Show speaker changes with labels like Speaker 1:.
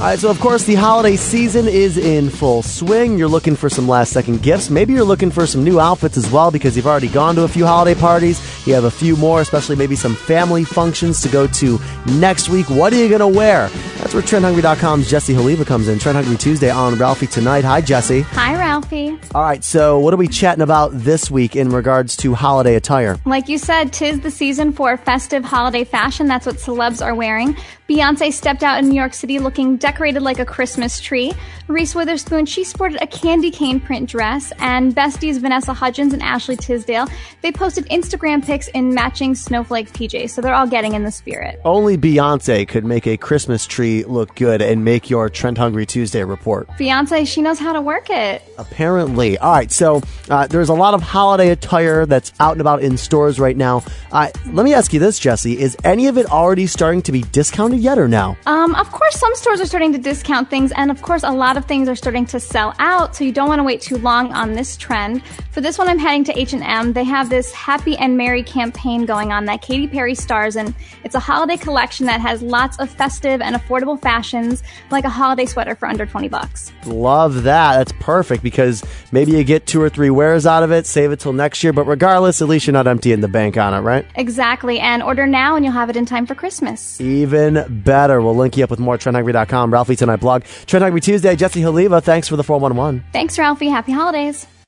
Speaker 1: All right, so of course, the holiday season is in full swing. You're looking for some last second gifts. Maybe you're looking for some new outfits as well because you've already gone to a few holiday parties. You have a few more, especially maybe some family functions to go to next week. What are you going to wear? That's where TrendHungry.com's Jesse Haliva comes in. Trend Hungry Tuesday on Ralphie Tonight. Hi, Jesse.
Speaker 2: Hi, Ralphie.
Speaker 1: All right, so what are we chatting about this week in regards to holiday attire?
Speaker 2: Like you said, tis the season for festive holiday fashion. That's what celebs are wearing. Beyonce stepped out in New York City looking decorated like a Christmas tree. Reese Witherspoon, she sported a candy cane print dress. And besties Vanessa Hudgens and Ashley Tisdale, they posted Instagram pics in matching snowflake PJs. So they're all getting in the spirit.
Speaker 1: Only Beyonce could make a Christmas tree look good and make your Trend Hungry Tuesday report.
Speaker 2: Beyonce, she knows how to work it.
Speaker 1: Apparently. All right, so uh, there's a lot of holiday attire that's out and about in stores right now. Uh, let me ask you this, Jesse. Is any of it already starting to be discounted yet or now?
Speaker 2: Um, of course, some stores are starting to discount things, and of course, a lot of things are starting to sell out. So you don't want to wait too long on this trend. For this one, I'm heading to H&M. They have this Happy and Merry campaign going on that Katy Perry stars in. It's a holiday collection that has lots of festive and affordable fashions, like a holiday sweater for under 20 bucks.
Speaker 1: Love that. That's perfect because maybe you get two or three wears out of it, save it till next year. But regardless, at least you're not emptying the bank on it, right?
Speaker 2: Exactly. And order now, and you'll have it in time for Christmas.
Speaker 1: Even better. We'll link you up with more TrendHungry.com, Ralphie Tonight blog. Trend Hungry Tuesday, Jesse Haliva. Thanks for the 411.
Speaker 2: Thanks, Ralphie. Happy holidays.